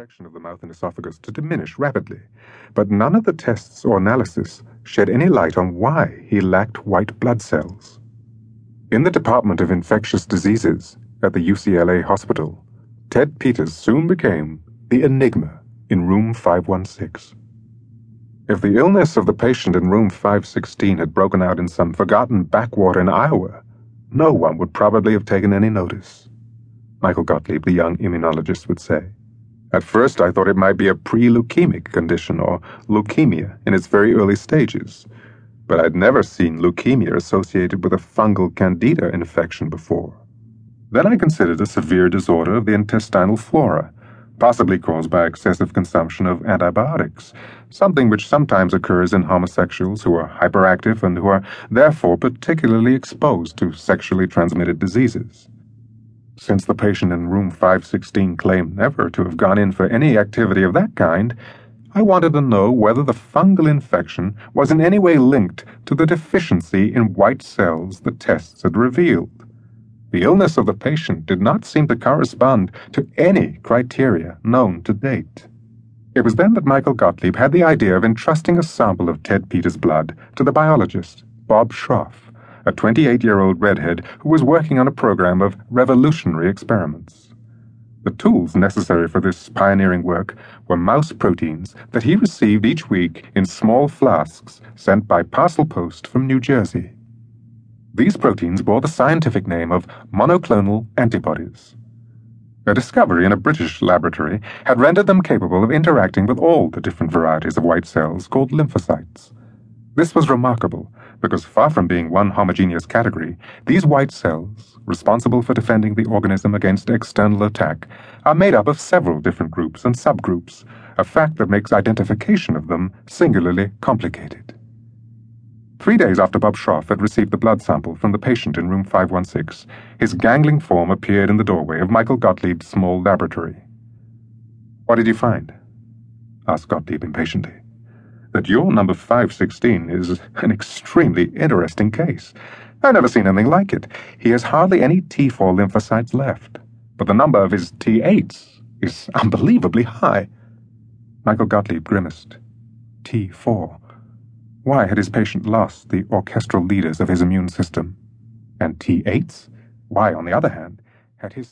of the mouth and esophagus to diminish rapidly, but none of the tests or analysis shed any light on why he lacked white blood cells. In the Department of Infectious Diseases at the UCLA hospital, Ted Peters soon became the enigma in room 516. If the illness of the patient in room 516 had broken out in some forgotten backwater in Iowa, no one would probably have taken any notice. Michael Gottlieb, the young immunologist, would say. At first, I thought it might be a pre leukemic condition or leukemia in its very early stages, but I'd never seen leukemia associated with a fungal candida infection before. Then I considered a severe disorder of the intestinal flora, possibly caused by excessive consumption of antibiotics, something which sometimes occurs in homosexuals who are hyperactive and who are therefore particularly exposed to sexually transmitted diseases. Since the patient in room 516 claimed never to have gone in for any activity of that kind, I wanted to know whether the fungal infection was in any way linked to the deficiency in white cells the tests had revealed. The illness of the patient did not seem to correspond to any criteria known to date. It was then that Michael Gottlieb had the idea of entrusting a sample of Ted Peters' blood to the biologist, Bob Schroff a 28 year old redhead who was working on a program of revolutionary experiments. The tools necessary for this pioneering work were mouse proteins that he received each week in small flasks sent by parcel post from New Jersey. These proteins bore the scientific name of monoclonal antibodies. A discovery in a British laboratory had rendered them capable of interacting with all the different varieties of white cells called lymphocytes. This was remarkable because far from being one homogeneous category, these white cells, responsible for defending the organism against external attack, are made up of several different groups and subgroups, a fact that makes identification of them singularly complicated. Three days after Bob Schroff had received the blood sample from the patient in room 516, his gangling form appeared in the doorway of Michael Gottlieb's small laboratory. What did you find? asked Gottlieb impatiently that your number 516 is an extremely interesting case. I've never seen anything like it. He has hardly any T4 lymphocytes left, but the number of his T8s is unbelievably high. Michael Gottlieb grimaced. T4. Why had his patient lost the orchestral leaders of his immune system? And T8s? Why, on the other hand, had his